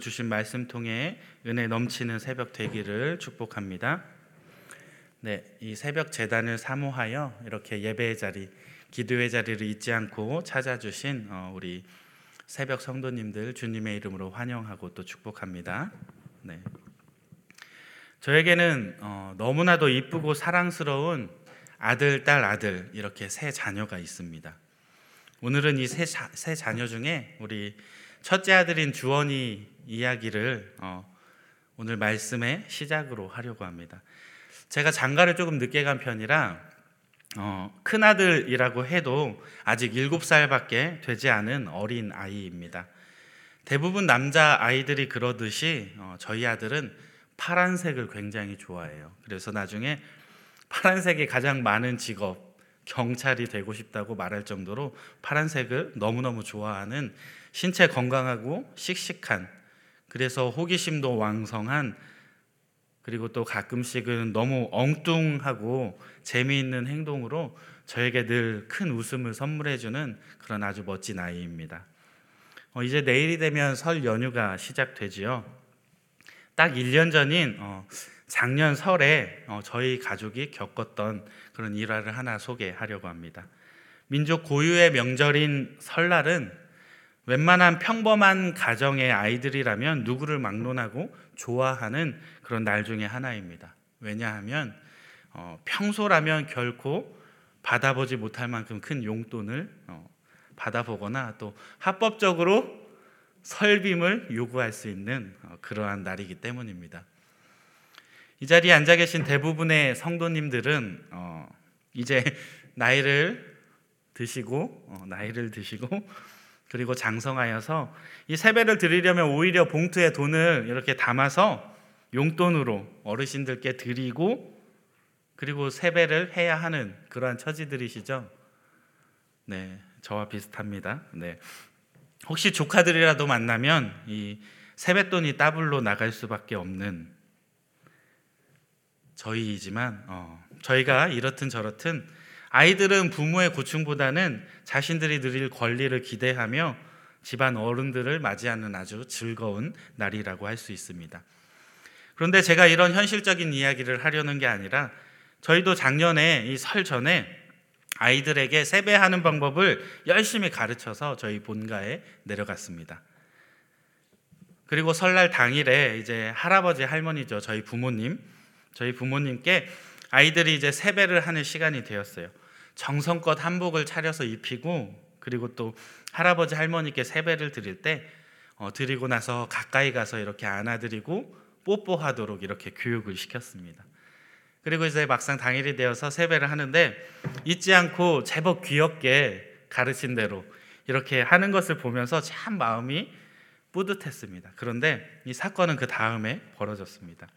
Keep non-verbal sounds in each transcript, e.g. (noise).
주신 말씀 통해 은혜 넘치는 새벽 되기를 축복합니다. 네, 이 새벽 재단을 사모하여 이렇게 예배의 자리, 기도의 자리를 잊지 않고 찾아주신 어, 우리 새벽 성도님들 주님의 이름으로 환영하고 또 축복합니다. 네. 저에게는 어, 너무나도 이쁘고 사랑스러운 아들, 딸, 아들 이렇게 세 자녀가 있습니다. 오늘은 이 세 자녀 중에 우리 첫째 아들인 주원이 이야기를 어, 오늘 말씀의 시작으로 하려고 합니다. 제가 장가를 조금 늦게 간 편이라 어, 큰 아들이라고 해도 아직 7살밖에 되지 않은 어린 아이입니다. 대부분 남자 아이들이 그러듯이 어, 저희 아들은 파란색을 굉장히 좋아해요. 그래서 나중에 파란색이 가장 많은 직업 경찰이 되고 싶다고 말할 정도로 파란색을 너무너무 좋아하는 신체 건강하고 씩씩한 그래서 호기심도 왕성한 그리고 또 가끔씩은 너무 엉뚱하고 재미있는 행동으로 저에게 늘 큰 웃음을 선물해주는 그런 아주 멋진 아이입니다. 어, 이제 내일이 되면 설 연휴가 시작되지요. 딱 1년 전인 어, 작년 설에 어, 저희 가족이 겪었던 그런 일화를 하나 소개하려고 합니다. 민족 고유의 명절인 설날은 웬만한 평범한 가정의 아이들이라면 누구를 막론하고 좋아하는 그런 날 중에 하나입니다. 왜냐하면 어, 평소라면 결코 받아보지 못할 만큼 큰 용돈을 어, 받아보거나 또 합법적으로 설빔을 요구할 수 있는 어, 그러한 날이기 때문입니다. 이 자리에 앉아 계신 대부분의 성도님들은 어, 이제 나이를 드시고 어, 나이를 드시고 그리고 장성하여서 이 세배를 드리려면 오히려 봉투에 돈을 이렇게 담아서 용돈으로 어르신들께 드리고 그리고 세배를 해야 하는 그러한 처지들이시죠. 네, 저와 비슷합니다. 네. 혹시 조카들이라도 만나면 이 세뱃돈이 따블로 나갈 수밖에 없는 저희이지만 어, 저희가 이렇든 저렇든 아이들은 부모의 고충보다는 자신들이 누릴 권리를 기대하며 집안 어른들을 맞이하는 아주 즐거운 날이라고 할 수 있습니다. 그런데 제가 이런 현실적인 이야기를 하려는 게 아니라 저희도 작년에 이 설 전에 아이들에게 세배하는 방법을 열심히 가르쳐서 저희 본가에 내려갔습니다. 그리고 설날 당일에 이제 할아버지 할머니죠. 저희 부모님. 저희 부모님께 아이들이 이제 세배를 하는 시간이 되었어요. 정성껏 한복을 차려서 입히고 그리고 또 할아버지 할머니께 세배를 드릴 때 어, 드리고 나서 가까이 가서 이렇게 안아드리고 뽀뽀하도록 이렇게 교육을 시켰습니다. 그리고 이제 막상 당일이 되어서 세배를 하는데 잊지 않고 제법 귀엽게 가르친 대로 이렇게 하는 것을 보면서 참 마음이 뿌듯했습니다. 그런데 이 사건은 그 다음에 벌어졌습니다.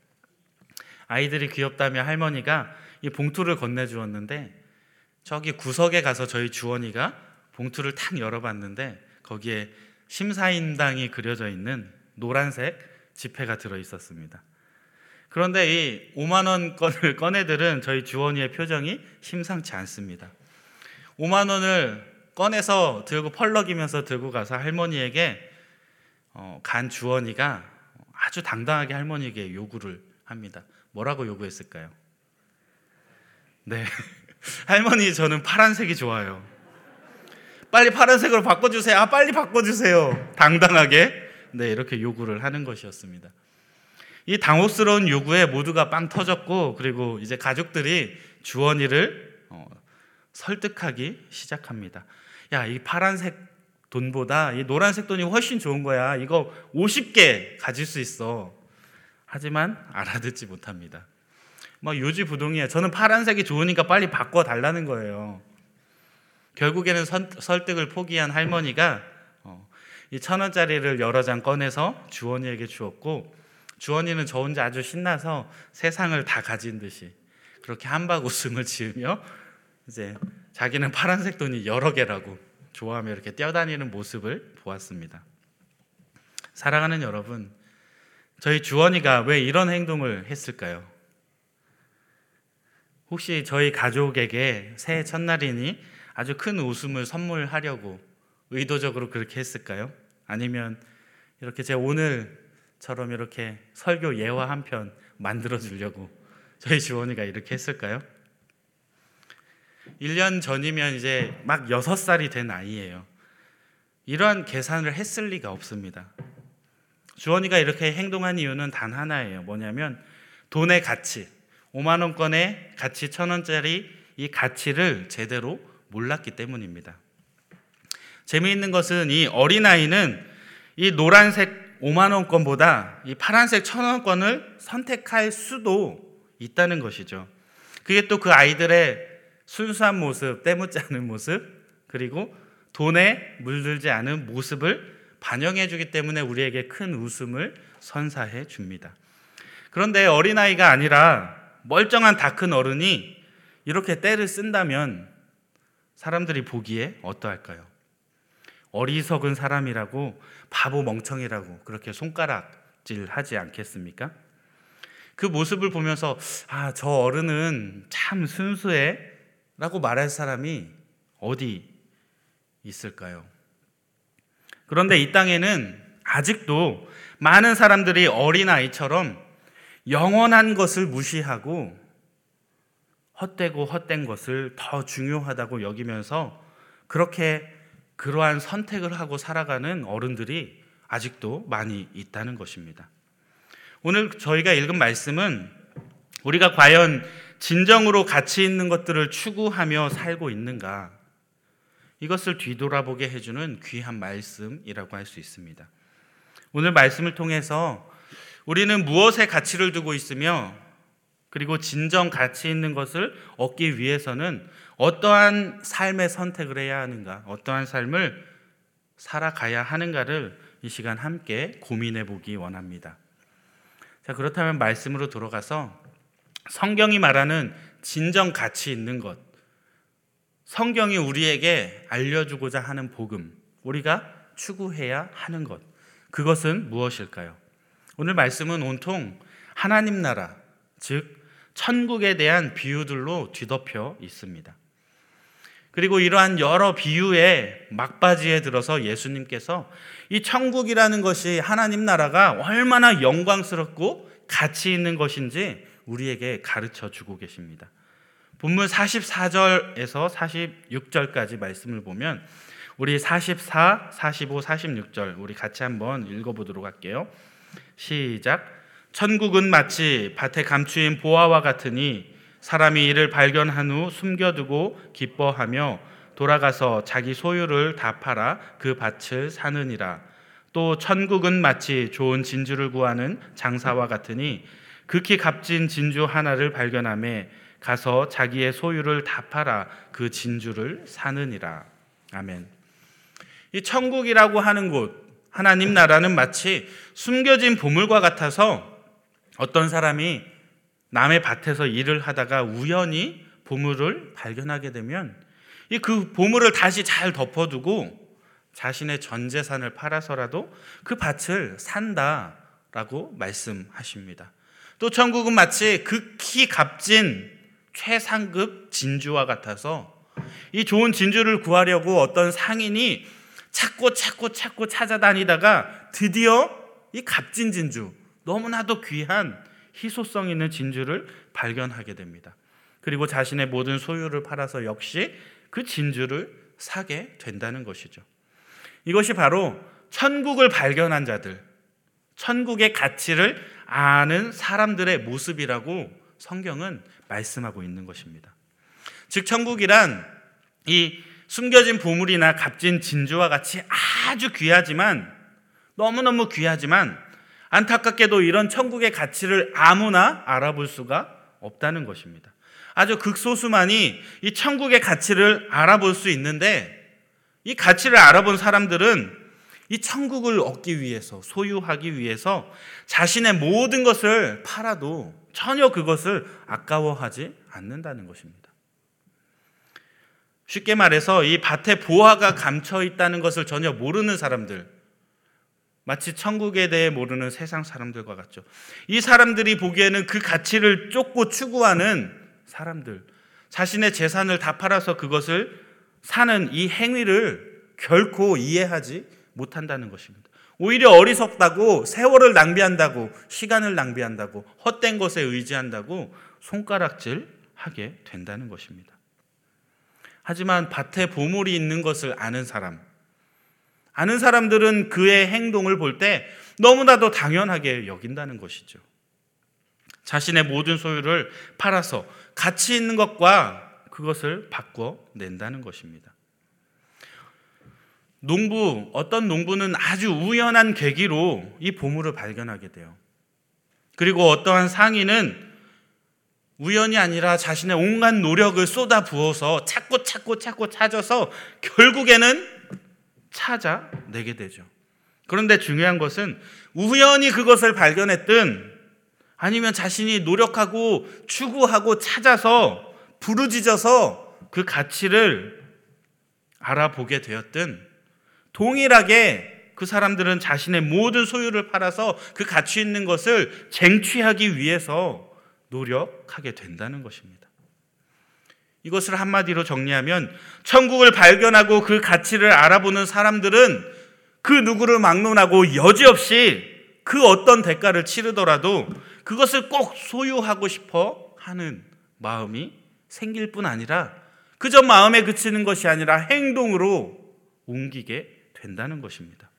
아이들이 귀엽다며 할머니가 이 봉투를 건네주었는데 저기 구석에 가서 저희 주원이가 봉투를 탁 열어봤는데 거기에 심사인당이 그려져 있는 노란색 지폐가 들어 있었습니다. 그런데 이 5만 원권을 (laughs) 꺼내들은 저희 주원이의 표정이 심상치 않습니다. 5만 원을 꺼내서 들고 펄럭이면서 들고 가서 할머니에게 어, 간 주원이가 아주 당당하게 할머니에게 요구를 합니다. 뭐라고 요구했을까요? 네. (laughs) 할머니 저는 파란색이 좋아요. 빨리 파란색으로 바꿔주세요. 아 빨리 바꿔주세요. 당당하게 네 이렇게 요구를 하는 것이었습니다. 이 당혹스러운 요구에 모두가 빵 터졌고 그리고 이제 가족들이 주원이를 어, 설득하기 시작합니다. 야 이 파란색 돈보다 이 노란색 돈이 훨씬 좋은 거야. 이거 50개 가질 수 있어. 하지만 알아듣지 못합니다. 막 요지부동이에요. 저는 파란색이 좋으니까 빨리 바꿔 달라는 거예요. 결국에는 선, 설득을 포기한 할머니가 어, 이천 원짜리를 여러 장 꺼내서 주원이에게 주었고 주원이는 저 혼자 아주 신나서 세상을 다 가진 듯이 그렇게 한박 웃음을 지으며 이제 자기는 파란색 돈이 여러 개라고 좋아하며 이렇게 뛰어다니는 모습을 보았습니다. 사랑하는 여러분, 저희 주원이가 왜 이런 행동을 했을까요? 혹시 저희 가족에게 새해 첫날이니 아주 큰 웃음을 선물하려고 의도적으로 그렇게 했을까요? 아니면 이렇게 제가 오늘 저럼 이렇게 설교 예화 한 편 만들어 주려고 저희 주원이가 이렇게 했을까요? 1년 전이면 이제 막 6살이 된 아이예요. 이러한 계산을 했을 리가 없습니다. 주원이가 이렇게 행동한 이유는 단 하나예요. 뭐냐면 돈의 가치, 5만 원권의 가치 1,000원짜리 이 가치를 제대로 몰랐기 때문입니다. 재미있는 것은 이 어린아이는 이 노란색 5만 원권보다 이 파란색 1,000원권을 선택할 수도 있다는 것이죠. 그게 또 그 아이들의 순수한 모습, 때묻지 않은 모습, 그리고 돈에 물들지 않은 모습을 반영해 주기 때문에 우리에게 큰 웃음을 선사해 줍니다. 그런데 어린아이가 아니라 멀쩡한 다 큰 어른이 이렇게 때를 쓴다면 사람들이 보기에 어떠할까요? 어리석은 사람이라고 바보 멍청이라고 그렇게 손가락질 하지 않겠습니까? 그 모습을 보면서 아, 저 어른은 참 순수해 라고 말할 사람이 어디 있을까요? 그런데 이 땅에는 아직도 많은 사람들이 어린아이처럼 영원한 것을 무시하고 헛되고 헛된 것을 더 중요하다고 여기면서 그렇게 그러한 선택을 하고 살아가는 어른들이 아직도 많이 있다는 것입니다. 오늘 저희가 읽은 말씀은 우리가 과연 진정으로 가치 있는 것들을 추구하며 살고 있는가? 이것을 뒤돌아보게 해주는 귀한 말씀이라고 할 수 있습니다. 오늘 말씀을 통해서 우리는 무엇에 가치를 두고 있으며 그리고 진정 가치 있는 것을 얻기 위해서는 어떠한 삶의 선택을 해야 하는가, 어떠한 삶을 살아가야 하는가를 이 시간 함께 고민해 보기 원합니다. 자, 그렇다면 말씀으로 돌아가서 성경이 말하는 진정 가치 있는 것, 성경이 우리에게 알려주고자 하는 복음, 우리가 추구해야 하는 것, 그것은 무엇일까요? 오늘 말씀은 온통 하나님 나라, 즉, 천국에 대한 비유들로 뒤덮여 있습니다. 그리고 이러한 여러 비유의 막바지에 들어서 예수님께서 이 천국이라는 것이 하나님 나라가 얼마나 영광스럽고 가치 있는 것인지 우리에게 가르쳐 주고 계십니다. 본문 44절에서 46절까지 말씀을 보면 우리 44, 45, 46절 우리 같이 한번 읽어 보도록 할게요. 시작. 천국은 마치 밭에 감추인 보화와 같으니 사람이 이를 발견한 후 숨겨두고 기뻐하며 돌아가서 자기 소유를 다 팔아 그 밭을 사느니라. 또 천국은 마치 좋은 진주를 구하는 장사와 같으니 극히 값진 진주 하나를 발견함에 가서 자기의 소유를 다 팔아 그 진주를 사느니라. 아멘. 이 천국이라고 하는 곳, 하나님 나라는 마치 숨겨진 보물과 같아서 어떤 사람이 남의 밭에서 일을 하다가 우연히 보물을 발견하게 되면 이 그 보물을 다시 잘 덮어두고 자신의 전 재산을 팔아서라도 그 밭을 산다라고 말씀하십니다. 또 천국은 마치 극히 값진 최상급 진주와 같아서 이 좋은 진주를 구하려고 어떤 상인이 찾고 찾고 찾고 찾아다니다가 드디어 이 값진 진주, 너무나도 귀한 희소성 있는 진주를 발견하게 됩니다. 그리고 자신의 모든 소유를 팔아서 역시 그 진주를 사게 된다는 것이죠. 이것이 바로 천국을 발견한 자들, 천국의 가치를 아는 사람들의 모습이라고 성경은 말씀하고 있는 것입니다. 즉, 천국이란 이 숨겨진 보물이나 값진 진주와 같이 아주 귀하지만, 너무너무 귀하지만, 안타깝게도 이런 천국의 가치를 아무나 알아볼 수가 없다는 것입니다. 아주 극소수만이 이 천국의 가치를 알아볼 수 있는데 이 가치를 알아본 사람들은 이 천국을 얻기 위해서 소유하기 위해서 자신의 모든 것을 팔아도 전혀 그것을 아까워하지 않는다는 것입니다. 쉽게 말해서 이 밭에 보화가 감춰 있다는 것을 전혀 모르는 사람들, 마치 천국에 대해 모르는 세상 사람들과 같죠. 이 사람들이 보기에는 그 가치를 쫓고 추구하는 사람들, 자신의 재산을 다 팔아서 그것을 사는 이 행위를 결코 이해하지 못한다는 것입니다. 오히려 어리석다고 세월을 낭비한다고 시간을 낭비한다고 헛된 것에 의지한다고 손가락질 하게 된다는 것입니다. 하지만 밭에 보물이 있는 것을 아는 사람, 아는 사람들은 그의 행동을 볼 때 너무나도 당연하게 여긴다는 것이죠. 자신의 모든 소유를 팔아서 가치 있는 것과 그것을 바꿔 낸다는 것입니다. 농부, 어떤 농부는 아주 우연한 계기로 이 보물을 발견하게 돼요. 그리고 어떠한 상인은 우연이 아니라 자신의 온갖 노력을 쏟아 부어서 찾고 찾고 찾고 찾아서 결국에는 찾아내게 되죠. 그런데 중요한 것은 우연히 그것을 발견했든 아니면 자신이 노력하고 추구하고 찾아서 부르짖어서 그 가치를 알아보게 되었든 동일하게 그 사람들은 자신의 모든 소유를 팔아서 그 가치 있는 것을 쟁취하기 위해서 노력하게 된다는 것입니다. 이것을 한마디로 정리하면 천국을 발견하고 그 가치를 알아보는 사람들은 그 누구를 막론하고 여지없이 그 어떤 대가를 치르더라도 그것을 꼭 소유하고 싶어 하는 마음이 생길 뿐 아니라 그저 마음에 그치는 것이 아니라 행동으로 옮기게 된다는 것입니다.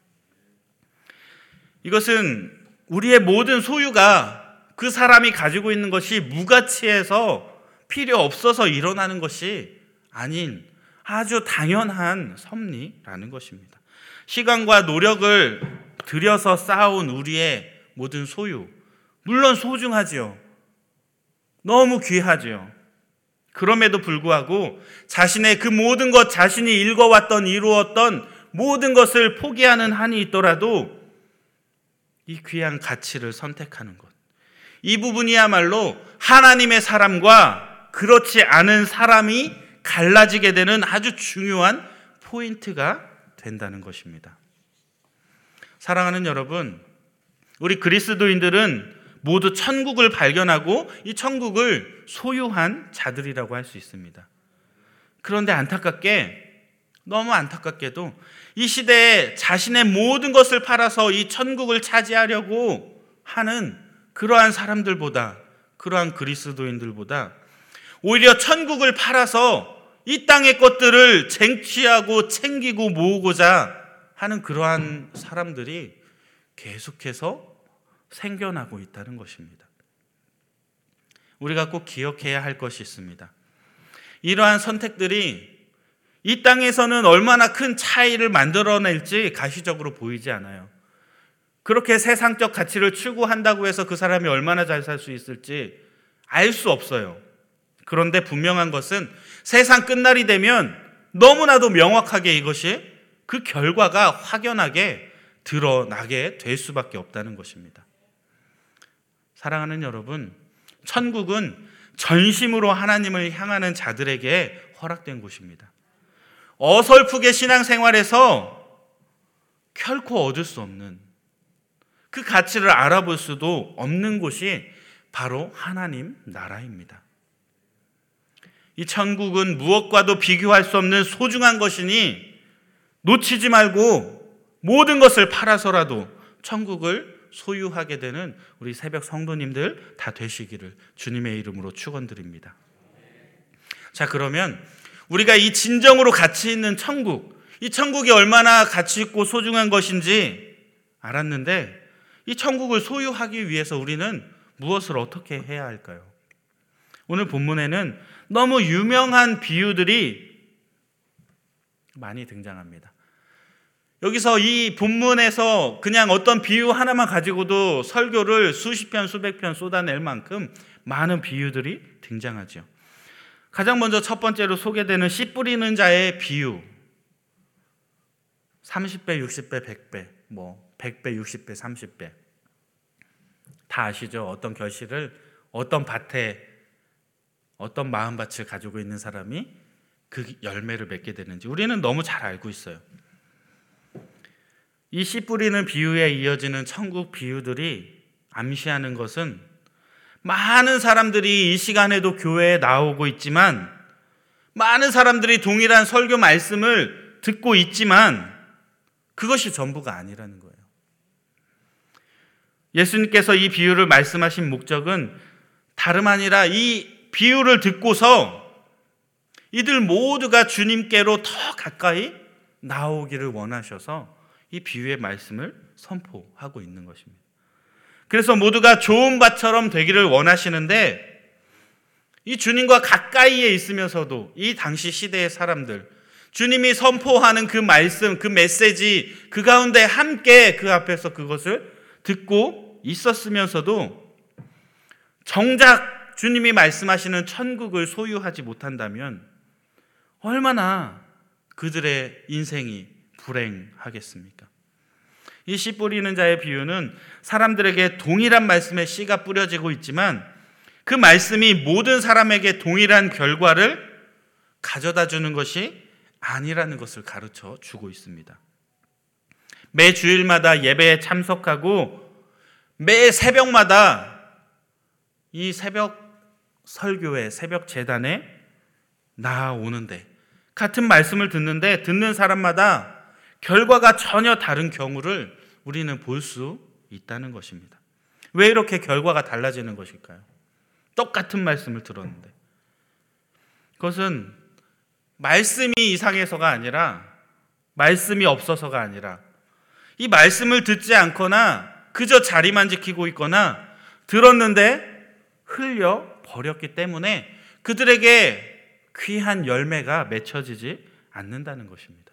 이것은 우리의 모든 소유가 그 사람이 가지고 있는 것이 무가치해서 필요 없어서 일어나는 것이 아닌 아주 당연한 섭리라는 것입니다. 시간과 노력을 들여서 쌓아온 우리의 모든 소유, 물론 소중하지요. 너무 귀하지요. 그럼에도 불구하고 자신의 그 모든 것, 자신이 읽어왔던, 이루었던 모든 것을 포기하는 한이 있더라도 이 귀한 가치를 선택하는 것. 이 부분이야말로 하나님의 사람과 그렇지 않은 사람이 갈라지게 되는 아주 중요한 포인트가 된다는 것입니다. 사랑하는 여러분, 우리 그리스도인들은 모두 천국을 발견하고 이 천국을 소유한 자들이라고 할 수 있습니다. 그런데 안타깝게 너무 안타깝게도 이 시대에 자신의 모든 것을 팔아서 이 천국을 차지하려고 하는 그러한 사람들보다 그러한 그리스도인들보다 오히려 천국을 팔아서 이 땅의 것들을 쟁취하고 챙기고 모으고자 하는 그러한 사람들이 계속해서 생겨나고 있다는 것입니다. 우리가 꼭 기억해야 할 것이 있습니다. 이러한 선택들이 이 땅에서는 얼마나 큰 차이를 만들어낼지 가시적으로 보이지 않아요. 그렇게 세상적 가치를 추구한다고 해서 그 사람이 얼마나 잘 살 수 있을지 알 수 없어요. 그런데 분명한 것은 세상 끝날이 되면 너무나도 명확하게 이것이 그 결과가 확연하게 드러나게 될 수밖에 없다는 것입니다. 사랑하는 여러분, 천국은 전심으로 하나님을 향하는 자들에게 허락된 곳입니다. 어설프게 신앙생활에서 결코 얻을 수 없는 그 가치를 알아볼 수도 없는 곳이 바로 하나님 나라입니다. 이 천국은 무엇과도 비교할 수 없는 소중한 것이니 놓치지 말고 모든 것을 팔아서라도 천국을 소유하게 되는 우리 새벽 성도님들 다 되시기를 주님의 이름으로 축원드립니다. 자, 그러면 우리가 이 진정으로 가치 있는 천국, 이 천국이 얼마나 가치 있고 소중한 것인지 알았는데 이 천국을 소유하기 위해서 우리는 무엇을 어떻게 해야 할까요? 오늘 본문에는 너무 유명한 비유들이 많이 등장합니다. 여기서 이 본문에서 그냥 어떤 비유 하나만 가지고도 설교를 수십 편, 수백 편 쏟아낼 만큼 많은 비유들이 등장하죠. 가장 먼저 첫 번째로 소개되는 씨 뿌리는 자의 비유. 30배, 60배, 100배, 뭐 100배, 60배, 30배. 다 아시죠? 어떤 결실을 어떤 밭에 어떤 마음밭을 가지고 있는 사람이 그 열매를 맺게 되는지 우리는 너무 잘 알고 있어요. 이 씨 뿌리는 비유에 이어지는 천국 비유들이 암시하는 것은 많은 사람들이 이 시간에도 교회에 나오고 있지만 많은 사람들이 동일한 설교 말씀을 듣고 있지만 그것이 전부가 아니라는 거예요. 예수님께서 이 비유를 말씀하신 목적은 다름 아니라 이 비유를 듣고서 이들 모두가 주님께로 더 가까이 나오기를 원하셔서 이 비유의 말씀을 선포하고 있는 것입니다. 그래서 모두가 좋은 밭처럼 되기를 원하시는데 이 주님과 가까이에 있으면서도 이 당시 시대의 사람들 주님이 선포하는 그 말씀, 그 메시지 그 가운데 함께 그 앞에서 그것을 듣고 있었으면서도 정작 주님이 말씀하시는 천국을 소유하지 못한다면 얼마나 그들의 인생이 불행하겠습니까? 이 씨 뿌리는 자의 비유는 사람들에게 동일한 말씀의 씨가 뿌려지고 있지만 그 말씀이 모든 사람에게 동일한 결과를 가져다 주는 것이 아니라는 것을 가르쳐 주고 있습니다. 매 주일마다 예배에 참석하고 매 새벽마다 이 새벽 설교회, 새벽 재단에 나오는데 같은 말씀을 듣는데 듣는 사람마다 결과가 전혀 다른 경우를 우리는 볼 수 있다는 것입니다. 왜 이렇게 결과가 달라지는 것일까요? 똑같은 말씀을 들었는데. 그것은 말씀이 이상해서가 아니라 말씀이 없어서가 아니라 이 말씀을 듣지 않거나 그저 자리만 지키고 있거나 들었는데 흘려 버렸기 때문에 그들에게 귀한 열매가 맺혀지지 않는다는 것입니다.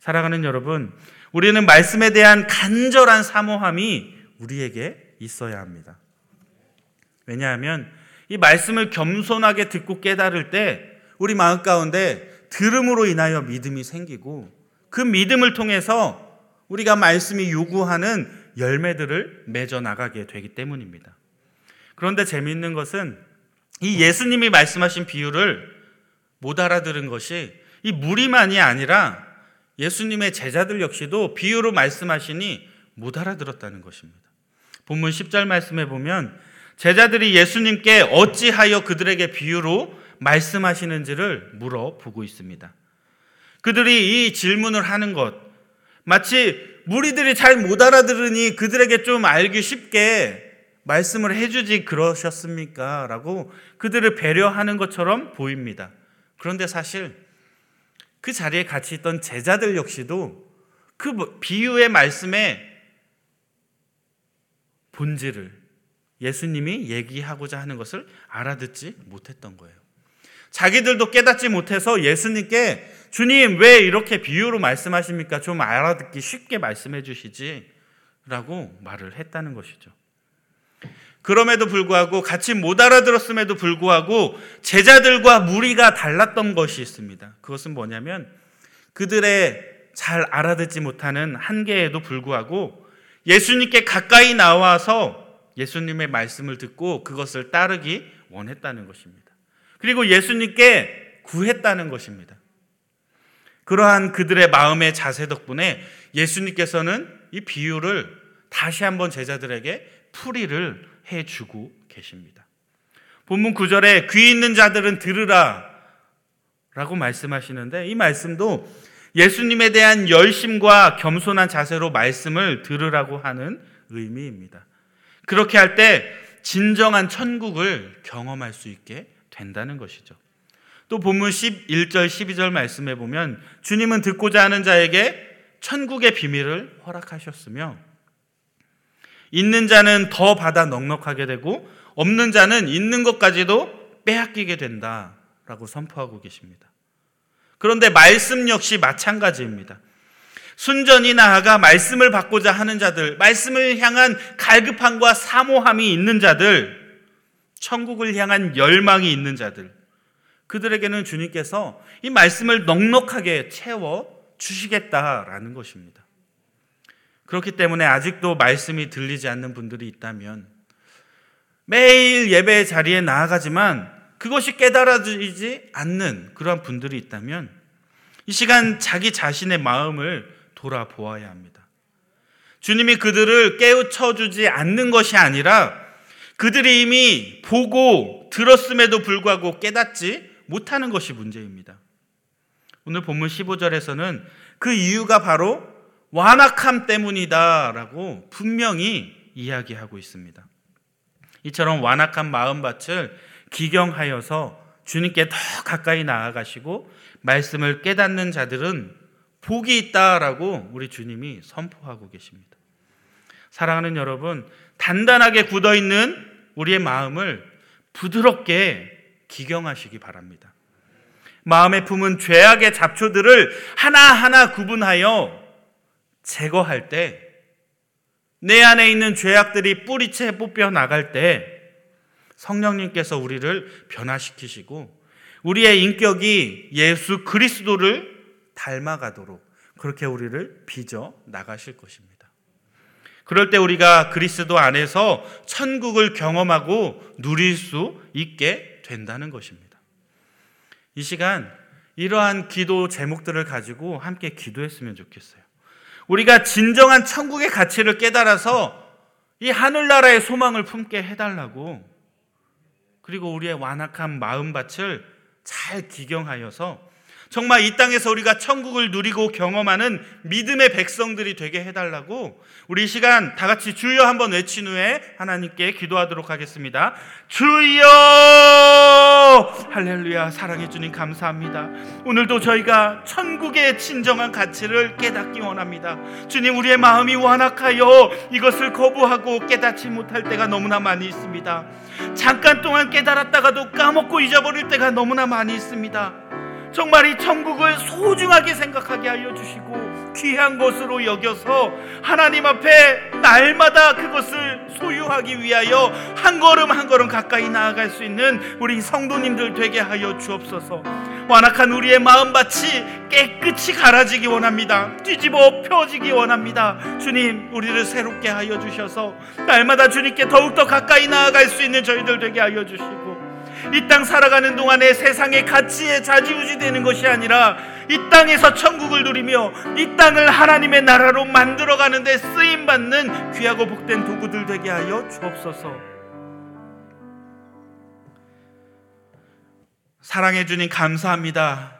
사랑하는 여러분, 우리는 말씀에 대한 간절한 사모함이 우리에게 있어야 합니다. 왜냐하면 이 말씀을 겸손하게 듣고 깨달을 때 우리 마음 가운데 들음으로 인하여 믿음이 생기고 그 믿음을 통해서 우리가 말씀이 요구하는 열매들을 맺어 나가게 되기 때문입니다. 그런데 재미있는 것은 이 예수님이 말씀하신 비유를 못 알아들은 것이 이 무리만이 아니라 예수님의 제자들 역시도 비유로 말씀하시니 못 알아들었다는 것입니다. 본문 10절 말씀에 보면 제자들이 예수님께 어찌하여 그들에게 비유로 말씀하시는지를 물어보고 있습니다. 그들이 이 질문을 하는 것, 마치 무리들이 잘 못 알아들으니 그들에게 좀 알기 쉽게 말씀을 해주지 그러셨습니까? 라고 그들을 배려하는 것처럼 보입니다. 그런데 사실 그 자리에 같이 있던 제자들 역시도 그뭐 비유의 말씀의 본질을 예수님이 얘기하고자 하는 것을 알아듣지 못했던 거예요. 자기들도 깨닫지 못해서 예수님께 주님 왜 이렇게 비유로 말씀하십니까? 좀 알아듣기 쉽게 말씀해 주시지. 라고 말을 했다는 것이죠. 그럼에도 불구하고 같이 못 알아들었음에도 불구하고 제자들과 무리가 달랐던 것이 있습니다. 그것은 뭐냐면 그들의 잘 알아듣지 못하는 한계에도 불구하고 예수님께 가까이 나와서 예수님의 말씀을 듣고 그것을 따르기 원했다는 것입니다. 그리고 예수님께 구했다는 것입니다. 그러한 그들의 마음의 자세 덕분에 예수님께서는 이 비유를 다시 한번 제자들에게 풀이를 해 주고 계십니다. 본문 9절에 귀 있는 자들은 들으라 라고 말씀하시는데 이 말씀도 예수님에 대한 열심과 겸손한 자세로 말씀을 들으라고 하는 의미입니다. 그렇게 할 때 진정한 천국을 경험할 수 있게 된다는 것이죠. 또 본문 11절, 12절 말씀에 보면 주님은 듣고자 하는 자에게 천국의 비밀을 허락하셨으며 있는 자는 더 받아 넉넉하게 되고 없는 자는 있는 것까지도 빼앗기게 된다라고 선포하고 계십니다. 그런데 말씀 역시 마찬가지입니다. 순전히 나아가 말씀을 받고자 하는 자들, 말씀을 향한 갈급함과 사모함이 있는 자들, 천국을 향한 열망이 있는 자들, 그들에게는 주님께서 이 말씀을 넉넉하게 채워 주시겠다라는 것입니다. 그렇기 때문에 아직도 말씀이 들리지 않는 분들이 있다면 매일 예배 자리에 나아가지만 그것이 깨달아지지 않는 그러한 분들이 있다면 이 시간 자기 자신의 마음을 돌아보아야 합니다. 주님이 그들을 깨우쳐 주지 않는 것이 아니라 그들이 이미 보고 들었음에도 불구하고 깨닫지 못하는 것이 문제입니다. 오늘 본문 15절에서는 그 이유가 바로 완악함 때문이다라고 분명히 이야기하고 있습니다. 이처럼 완악한 마음밭을 기경하여서 주님께 더 가까이 나아가시고 말씀을 깨닫는 자들은 복이 있다라고 우리 주님이 선포하고 계십니다. 사랑하는 여러분, 단단하게 굳어 있는 우리의 마음을 부드럽게 기경하시기 바랍니다. 마음에 품은 죄악의 잡초들을 하나하나 구분하여 제거할 때, 내 안에 있는 죄악들이 뿌리채 뽑혀 나갈 때, 성령님께서 우리를 변화시키시고, 우리의 인격이 예수 그리스도를 닮아가도록 그렇게 우리를 빚어 나가실 것입니다. 그럴 때 우리가 그리스도 안에서 천국을 경험하고 누릴 수 있게 된다는 것입니다. 이 시간 이러한 기도 제목들을 가지고 함께 기도했으면 좋겠어요. 우리가 진정한 천국의 가치를 깨달아서 이 하늘나라의 소망을 품게 해달라고 그리고 우리의 완악한 마음밭을 잘 기경하여서 정말 이 땅에서 우리가 천국을 누리고 경험하는 믿음의 백성들이 되게 해달라고 우리 시간 다 같이 주여 한번 외친 후에 하나님께 기도하도록 하겠습니다. 주여! 할렐루야. 사랑해 주님 감사합니다. 오늘도 저희가 천국의 진정한 가치를 깨닫기 원합니다. 주님, 우리의 마음이 완악하여 이것을 거부하고 깨닫지 못할 때가 너무나 많이 있습니다. 잠깐 동안 깨달았다가도 까먹고 잊어버릴 때가 너무나 많이 있습니다. 정말 이 천국을 소중하게 생각하게 하여 주시고 귀한 것으로 여겨서 하나님 앞에 날마다 그것을 소유하기 위하여 한 걸음 한 걸음 가까이 나아갈 수 있는 우리 성도님들 되게 하여 주옵소서. 완악한 우리의 마음밭이 깨끗이 갈아지기 원합니다. 뒤집어 펴지기 원합니다. 주님, 우리를 새롭게 하여 주셔서 날마다 주님께 더욱더 가까이 나아갈 수 있는 저희들 되게 하여 주시고 이 땅 살아가는 동안에 세상의 가치에 좌지우지 되는 것이 아니라 이 땅에서 천국을 누리며 이 땅을 하나님의 나라로 만들어 가는데 쓰임 받는 귀하고 복된 도구들 되게 하여 주옵소서. 사랑해 주님 감사합니다.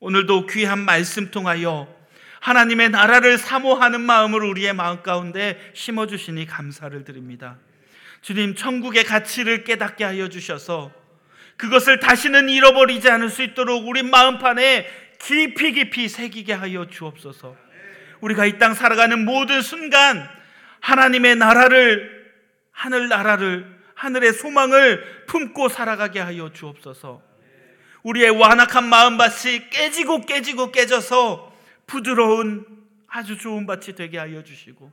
오늘도 귀한 말씀 통하여 하나님의 나라를 사모하는 마음을 우리의 마음 가운데 심어 주시니 감사를 드립니다. 주님 천국의 가치를 깨닫게 하여 주셔서 그것을 다시는 잃어버리지 않을 수 있도록 우리 마음판에 깊이 깊이 새기게 하여 주옵소서. 우리가 이 땅 살아가는 모든 순간 하나님의 나라를 하늘 나라를 하늘의 소망을 품고 살아가게 하여 주옵소서. 우리의 완악한 마음밭이 깨지고 깨지고 깨져서 부드러운 아주 좋은 밭이 되게 하여 주시고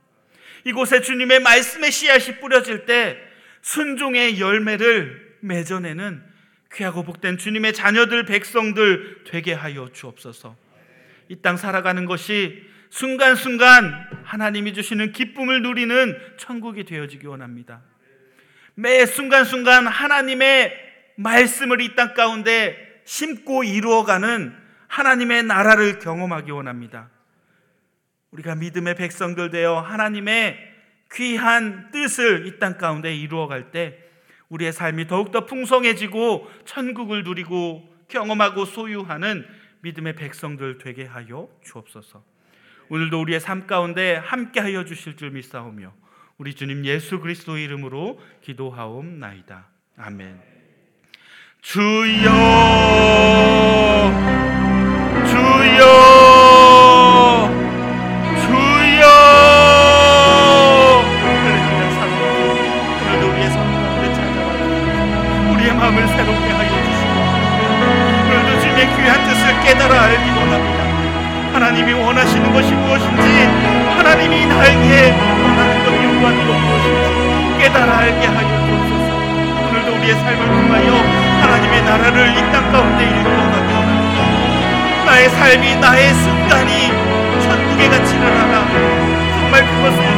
이곳에 주님의 말씀의 씨앗이 뿌려질 때 순종의 열매를 맺어내는 귀하고 복된 주님의 자녀들 백성들 되게 하여 주옵소서. 이 땅 살아가는 것이 순간순간 하나님이 주시는 기쁨을 누리는 천국이 되어지기 원합니다. 매 순간순간 하나님의 말씀을 이 땅 가운데 심고 이루어가는 하나님의 나라를 경험하기 원합니다. 우리가 믿음의 백성들 되어 하나님의 귀한 뜻을 이 땅 가운데 이루어갈 때 우리의 삶이 더욱더 풍성해지고 천국을 누리고 경험하고 소유하는 믿음의 백성들 되게 하여 주옵소서. 오늘도 우리의 삶 가운데 함께 하여 주실 줄 믿사오며 우리 주님 예수 그리스도 이름으로 기도하옵나이다. 아멘. 주여 원합니다 나의 순간이 천국의 가치를 알아 정말 그것을